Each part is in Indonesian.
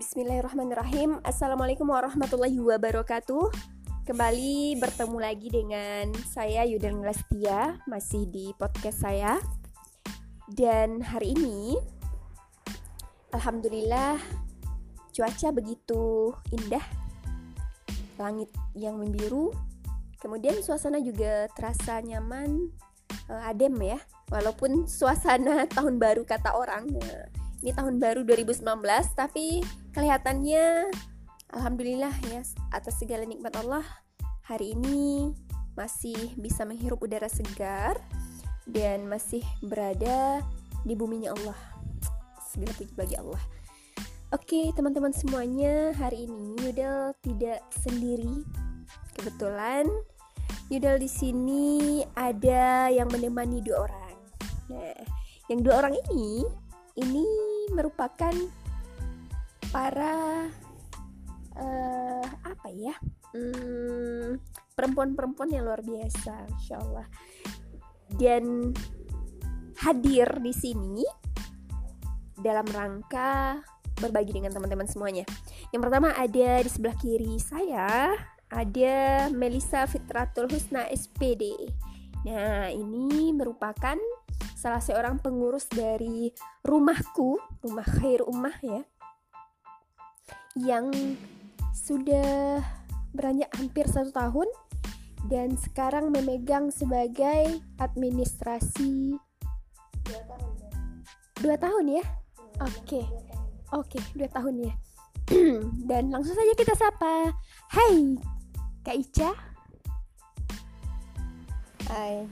Bismillahirrahmanirrahim. Assalamualaikum warahmatullahi wabarakatuh. Kembali bertemu lagi dengan saya Yudan Lastia Masih di podcast saya. Dan hari ini Alhamdulillah Cuaca begitu indah. Langit yang membiru Kemudian suasana juga terasa nyaman uh, Adem ya. Walaupun suasana tahun baru kata orang uh, ini tahun baru 2019 tapi kelihatannya alhamdulillah ya atas segala nikmat Allah hari ini masih bisa menghirup udara segar dan masih berada di buminya Allah segala puji bagi Allah. Oke teman-teman semuanya hari ini Yudel tidak sendiri. Kebetulan Yudel di sini ada yang menemani dua orang. Nah yang dua orang ini ini merupakan para uh, apa ya hmm, perempuan-perempuan yang luar biasa, insya Allah. Dan hadir di sini dalam rangka berbagi dengan teman-teman semuanya. Yang pertama ada di sebelah kiri saya ada Melisa Fitratul Husna SPD. Nah, ini merupakan salah seorang pengurus dari rumahku, rumah Khair Ummah ya, yang sudah beranjak hampir satu tahun dan sekarang memegang sebagai administrasi dua tahun ya. Dua tahun ya? Oke, oke, okay, dua tahun ya. dan langsung saja kita sapa. Hai, Kak Ica. Hai.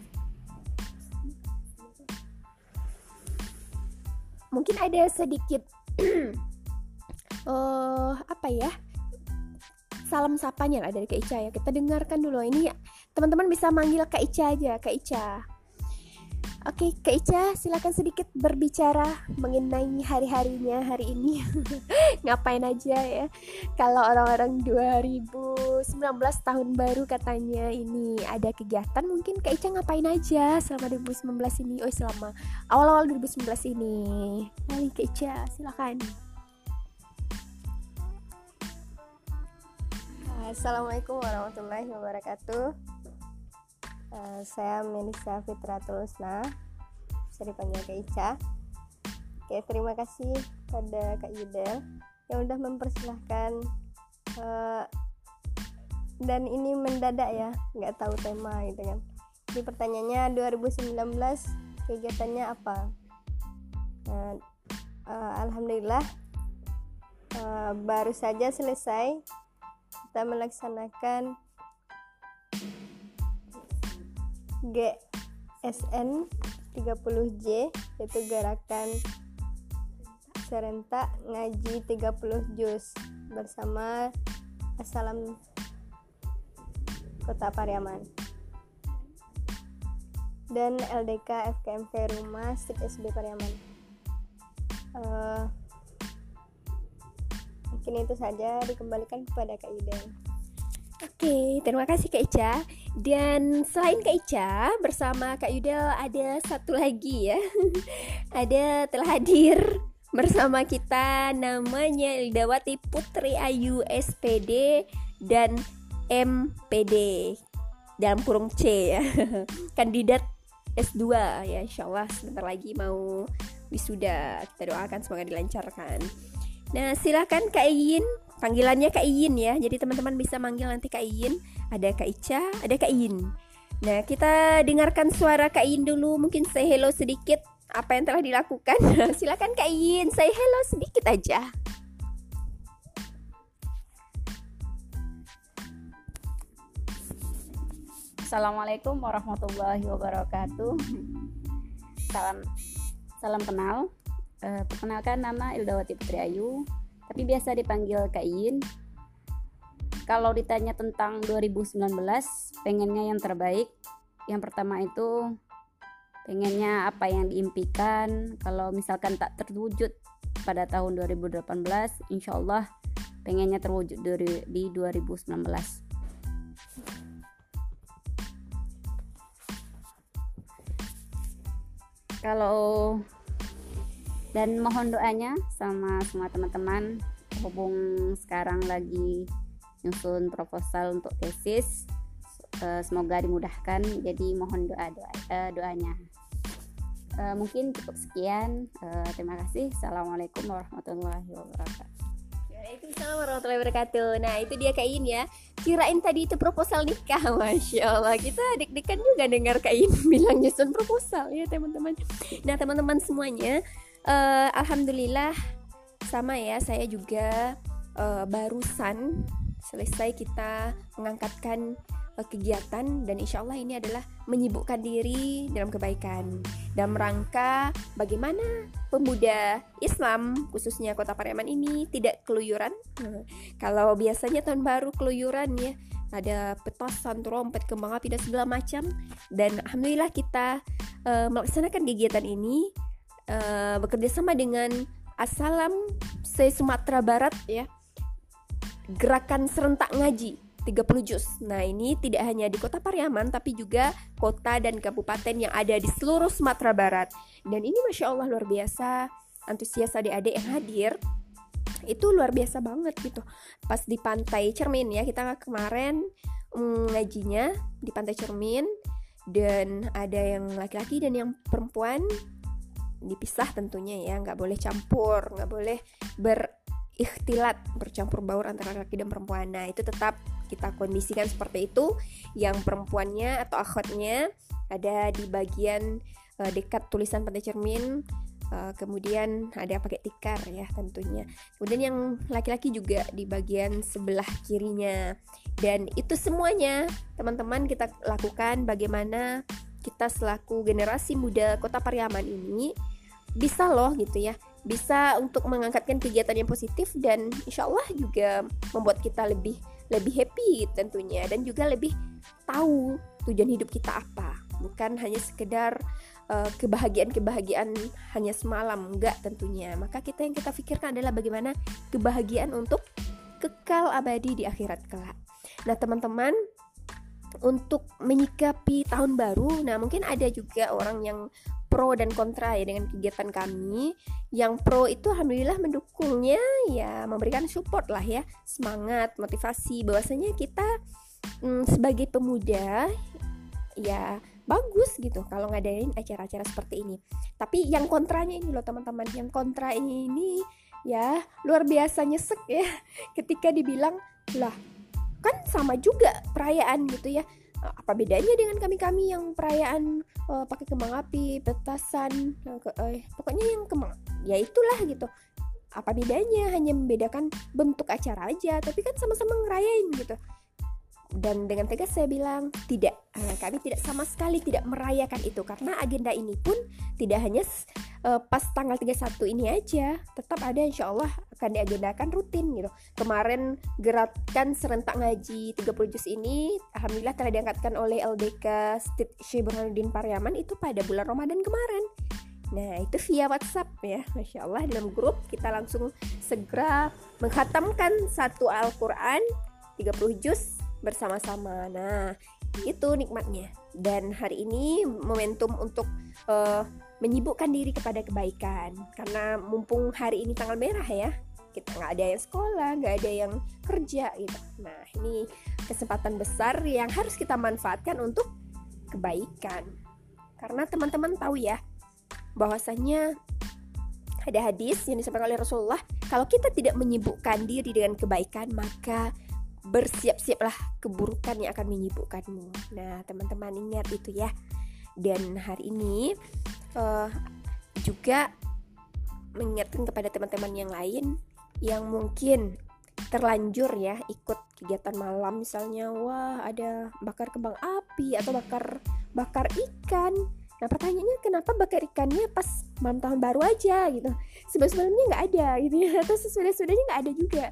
mungkin ada sedikit uh, apa ya salam sapanya lah dari Kak Ica ya kita dengarkan dulu ini teman-teman bisa manggil Kak Ica aja Kak Ica Oke, Kak Ica, silakan sedikit berbicara mengenai hari-harinya hari ini. Ngapain aja ya? Kalau orang-orang 2019 tahun baru katanya ini ada kegiatan, mungkin Kak Ica ngapain aja selama 2019 ini? Oh, selama awal-awal 2019 ini. Mari Kak Ica, silakan. Assalamualaikum warahmatullahi wabarakatuh. Uh, saya Melisa Fitratul Usna bisa dipanggil Kak Ica. Oke, terima kasih pada Kak Yudel yang udah mempersilahkan uh, dan ini mendadak ya nggak tahu tema gitu kan. Di pertanyaannya 2019 kegiatannya apa? Uh, uh, Alhamdulillah uh, baru saja selesai kita melaksanakan GSN 30J yaitu gerakan serentak ngaji 30 juz bersama Assalam Kota Pariaman. Dan LDK FKMP Rumah Stik SD Pariaman. Uh, mungkin itu saja dikembalikan kepada Kak Iden Oke, terima kasih Kak Ica. Dan selain Kak Ica, bersama Kak Yudel ada satu lagi ya. ada telah hadir bersama kita namanya Ildawati Putri Ayu SPD dan MPD dalam kurung C ya. Kandidat S2 ya insya Allah sebentar lagi mau wisuda. Kita doakan semoga dilancarkan. Nah, silahkan Kak Iin Panggilannya Kak Iin ya. Jadi teman-teman bisa manggil nanti Kak Iin. Ada Kak Ica, ada Kak Iin. Nah, kita dengarkan suara Kak Iin dulu. Mungkin say hello sedikit apa yang telah dilakukan. Silakan Kak Iin, say hello sedikit aja. Assalamualaikum warahmatullahi wabarakatuh. Salam salam kenal. Uh, perkenalkan nama Ildawati Putri Ayu tapi biasa dipanggil Kak Iin. Kalau ditanya tentang 2019, pengennya yang terbaik. Yang pertama itu pengennya apa yang diimpikan. Kalau misalkan tak terwujud pada tahun 2018, insya Allah pengennya terwujud di 2019. Kalau dan mohon doanya sama semua teman-teman. Berhubung sekarang lagi nyusun proposal untuk tesis uh, semoga dimudahkan. Jadi mohon doa doa uh, doanya. Uh, mungkin cukup sekian. Terima kasih. Assalamualaikum warahmatullahi wabarakatuh. Waalaikumsalam warahmatullahi wabarakatuh. Nah itu dia Kain ya. Kirain tadi itu proposal nikah Masya Allah. Kita deg-degan juga dengar Kain bilang nyusun proposal ya teman-teman. Nah teman-teman semuanya uh, Alhamdulillah Sama ya saya juga uh, barusan selesai kita mengangkatkan uh, kegiatan dan insya Allah ini adalah menyibukkan diri dalam kebaikan dalam rangka bagaimana pemuda Islam khususnya kota Pariaman ini tidak keluyuran. Kalau biasanya tahun baru keluyuran ya ada petasan, trompet, kembang api dan segala macam. Dan alhamdulillah kita uh, melaksanakan kegiatan ini uh, bekerja sama dengan Asalam se Sumatera Barat ya gerakan serentak ngaji 30 juz. Nah, ini tidak hanya di Kota Pariaman tapi juga kota dan kabupaten yang ada di seluruh Sumatera Barat. Dan ini Masya Allah luar biasa antusias adik-adik yang hadir itu luar biasa banget gitu. Pas di Pantai Cermin ya, kita kemarin mm, ngajinya di Pantai Cermin dan ada yang laki-laki dan yang perempuan dipisah tentunya ya nggak boleh campur nggak boleh ber ikhtilat bercampur baur antara laki dan perempuan. Nah, itu tetap kita kondisikan seperti itu. Yang perempuannya atau akhwatnya ada di bagian uh, dekat tulisan pantai cermin. Uh, kemudian ada pakai tikar ya tentunya. Kemudian yang laki-laki juga di bagian sebelah kirinya. Dan itu semuanya teman-teman kita lakukan bagaimana kita selaku generasi muda Kota Pariaman ini bisa loh gitu ya. Bisa untuk mengangkatkan kegiatan yang positif dan insya Allah juga membuat kita lebih lebih happy tentunya. Dan juga lebih tahu tujuan hidup kita apa. Bukan hanya sekedar uh, kebahagiaan-kebahagiaan hanya semalam. Enggak tentunya. Maka kita yang kita pikirkan adalah bagaimana kebahagiaan untuk kekal abadi di akhirat kelak. Nah teman-teman untuk menyikapi tahun baru nah mungkin ada juga orang yang pro dan kontra ya dengan kegiatan kami. Yang pro itu alhamdulillah mendukungnya ya memberikan support lah ya, semangat, motivasi bahwasanya kita mm, sebagai pemuda ya bagus gitu kalau ngadain acara-acara seperti ini. Tapi yang kontranya ini loh teman-teman, yang kontra ini ya luar biasa nyesek ya ketika dibilang lah kan sama juga perayaan gitu ya apa bedanya dengan kami-kami yang perayaan uh, pakai kembang api, petasan, uh, ke, uh, pokoknya yang kembang, ya itulah gitu. Apa bedanya? Hanya membedakan bentuk acara aja, tapi kan sama-sama ngerayain gitu dan dengan tegas saya bilang tidak uh, kami tidak sama sekali tidak merayakan itu. Karena agenda ini pun tidak hanya uh, pas tanggal 31 ini aja. Tetap ada insya Allah akan diagendakan rutin gitu. Kemarin gerakan serentak ngaji 30 juz ini. Alhamdulillah telah diangkatkan oleh LDK Stit Syekh Burhanuddin Pariaman itu pada bulan Ramadan kemarin. Nah itu via WhatsApp ya. Masya Allah dalam grup kita langsung segera menghatamkan satu Al-Quran 30 juz bersama-sama. Nah, itu nikmatnya. Dan hari ini momentum untuk uh, menyibukkan diri kepada kebaikan. Karena mumpung hari ini tanggal merah ya, kita nggak ada yang sekolah, nggak ada yang kerja gitu. Nah, ini kesempatan besar yang harus kita manfaatkan untuk kebaikan. Karena teman-teman tahu ya, bahwasanya ada hadis yang disampaikan oleh Rasulullah, kalau kita tidak menyibukkan diri dengan kebaikan, maka bersiap-siaplah keburukan yang akan menyibukkanmu. Nah, teman-teman ingat itu ya. Dan hari ini uh, juga mengingatkan kepada teman-teman yang lain yang mungkin terlanjur ya ikut kegiatan malam. Misalnya wah ada bakar kembang api atau bakar bakar ikan. Nah pertanyaannya kenapa bakar ikannya pas malam tahun baru aja gitu? Sebelum-sebelumnya nggak ada gitu ya. Atau sesudah-sudahnya nggak ada juga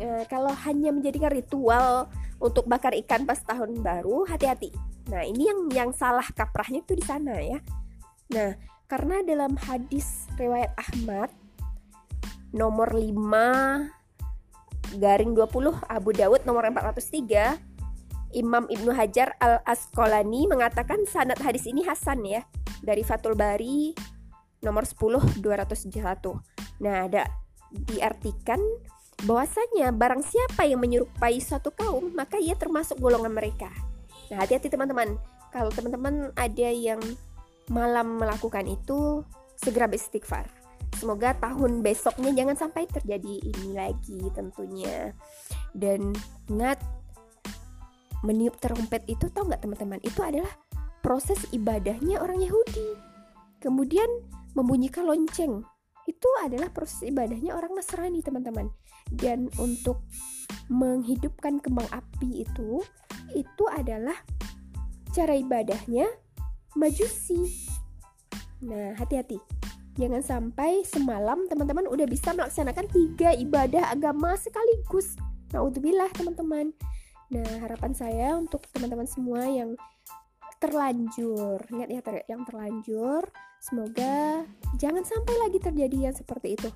e, kalau hanya menjadikan ritual untuk bakar ikan pas tahun baru hati-hati nah ini yang yang salah kaprahnya tuh di sana ya nah karena dalam hadis riwayat Ahmad nomor 5 garing 20 Abu Dawud nomor 403 Imam Ibnu Hajar Al Asqalani mengatakan sanad hadis ini hasan ya dari Fatul Bari nomor 10 271. Nah, ada diartikan bahwasanya barang siapa yang menyerupai suatu kaum maka ia termasuk golongan mereka. Nah, hati-hati teman-teman. Kalau teman-teman ada yang malam melakukan itu, segera beristighfar. Semoga tahun besoknya jangan sampai terjadi ini lagi tentunya. Dan ingat meniup terompet itu tau nggak teman-teman? Itu adalah proses ibadahnya orang Yahudi. Kemudian membunyikan lonceng itu adalah proses ibadahnya orang Nasrani teman-teman dan untuk menghidupkan kembang api itu itu adalah cara ibadahnya majusi. Nah hati-hati. Jangan sampai semalam teman-teman udah bisa melaksanakan tiga ibadah agama sekaligus. Naudzubillah teman-teman. Nah harapan saya untuk teman-teman semua yang terlanjur ingat ya ter yang terlanjur semoga jangan sampai lagi terjadi yang seperti itu.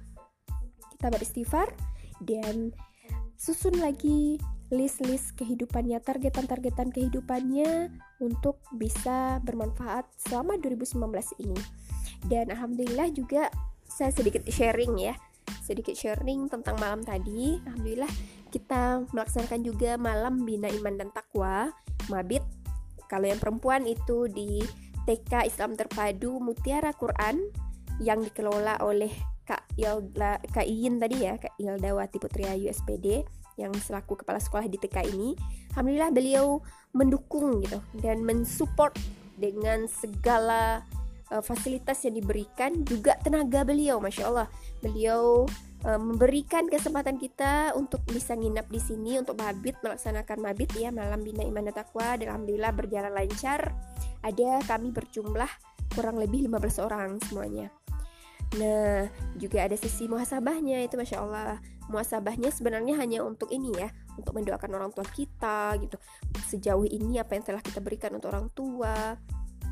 Kita beristighfar dan susun lagi list-list kehidupannya, targetan-targetan kehidupannya untuk bisa bermanfaat selama 2019 ini. Dan alhamdulillah juga saya sedikit sharing ya, sedikit sharing tentang malam tadi. Alhamdulillah kita melaksanakan juga malam bina iman dan takwa, mabit kalau yang perempuan itu di TK Islam Terpadu Mutiara Quran yang dikelola oleh Kak Ilda Kak Iin tadi ya, Kak Ildawati Putri Ayu SPD yang selaku kepala sekolah di TK ini. Alhamdulillah beliau mendukung gitu dan mensupport dengan segala uh, fasilitas yang diberikan juga tenaga beliau, masya Allah. Beliau uh, memberikan kesempatan kita untuk bisa nginap di sini untuk mabit melaksanakan mabit ya malam bina iman dan takwa alhamdulillah berjalan lancar ada kami berjumlah kurang lebih 15 orang semuanya nah juga ada sesi muhasabahnya itu masya Allah. Muhasabahnya sebenarnya hanya untuk ini ya untuk mendoakan orang tua kita gitu. Sejauh ini apa yang telah kita berikan untuk orang tua.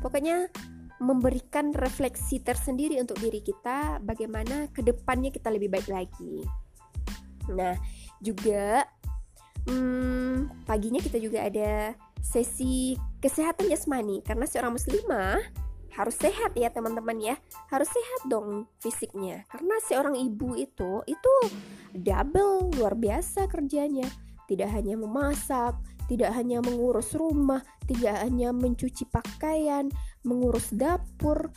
Pokoknya memberikan refleksi tersendiri untuk diri kita bagaimana ke depannya kita lebih baik lagi. Nah juga hmm, paginya kita juga ada sesi kesehatan jasmani. Karena seorang muslimah harus sehat ya teman-teman ya. Harus sehat dong fisiknya. Karena seorang ibu itu itu double luar biasa kerjanya. Tidak hanya memasak tidak hanya mengurus rumah, tidak hanya mencuci pakaian, mengurus dapur,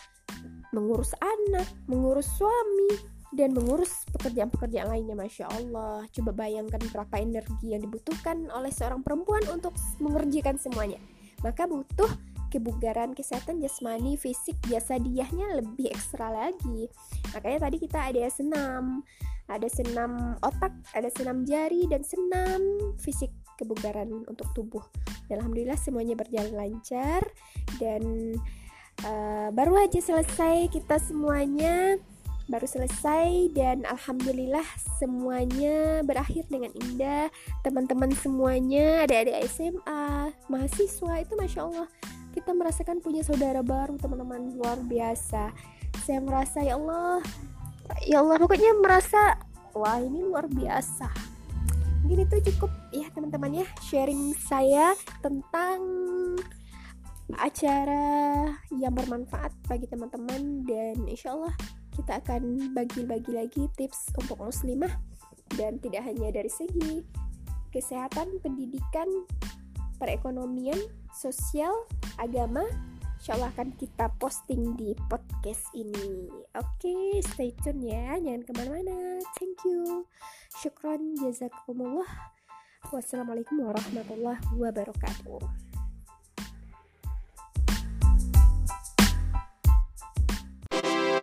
mengurus anak, mengurus suami, dan mengurus pekerjaan-pekerjaan lainnya Masya Allah. Coba bayangkan berapa energi yang dibutuhkan oleh seorang perempuan untuk mengerjakan semuanya. Maka butuh kebugaran, kesehatan jasmani, fisik, biasa diahnya lebih ekstra lagi Makanya tadi kita ada senam Ada senam otak, ada senam jari, dan senam fisik kebugaran untuk tubuh. Dan Alhamdulillah semuanya berjalan lancar dan uh, baru aja selesai kita semuanya baru selesai dan alhamdulillah semuanya berakhir dengan indah teman-teman semuanya ada adik SMA mahasiswa itu masya Allah kita merasakan punya saudara baru teman-teman luar biasa. Saya merasa ya Allah ya Allah pokoknya merasa wah ini luar biasa. Mungkin itu cukup ya teman-teman ya sharing saya tentang acara yang bermanfaat bagi teman-teman. Dan insya Allah kita akan bagi-bagi lagi tips untuk muslimah. Dan tidak hanya dari segi kesehatan, pendidikan, perekonomian, sosial, agama insya Allah akan kita posting di podcast ini. Oke okay, stay tune ya. Jangan ke mana-mana. Thank you. Syukran jazakumullah. Wassalamualaikum warahmatullahi wabarakatuh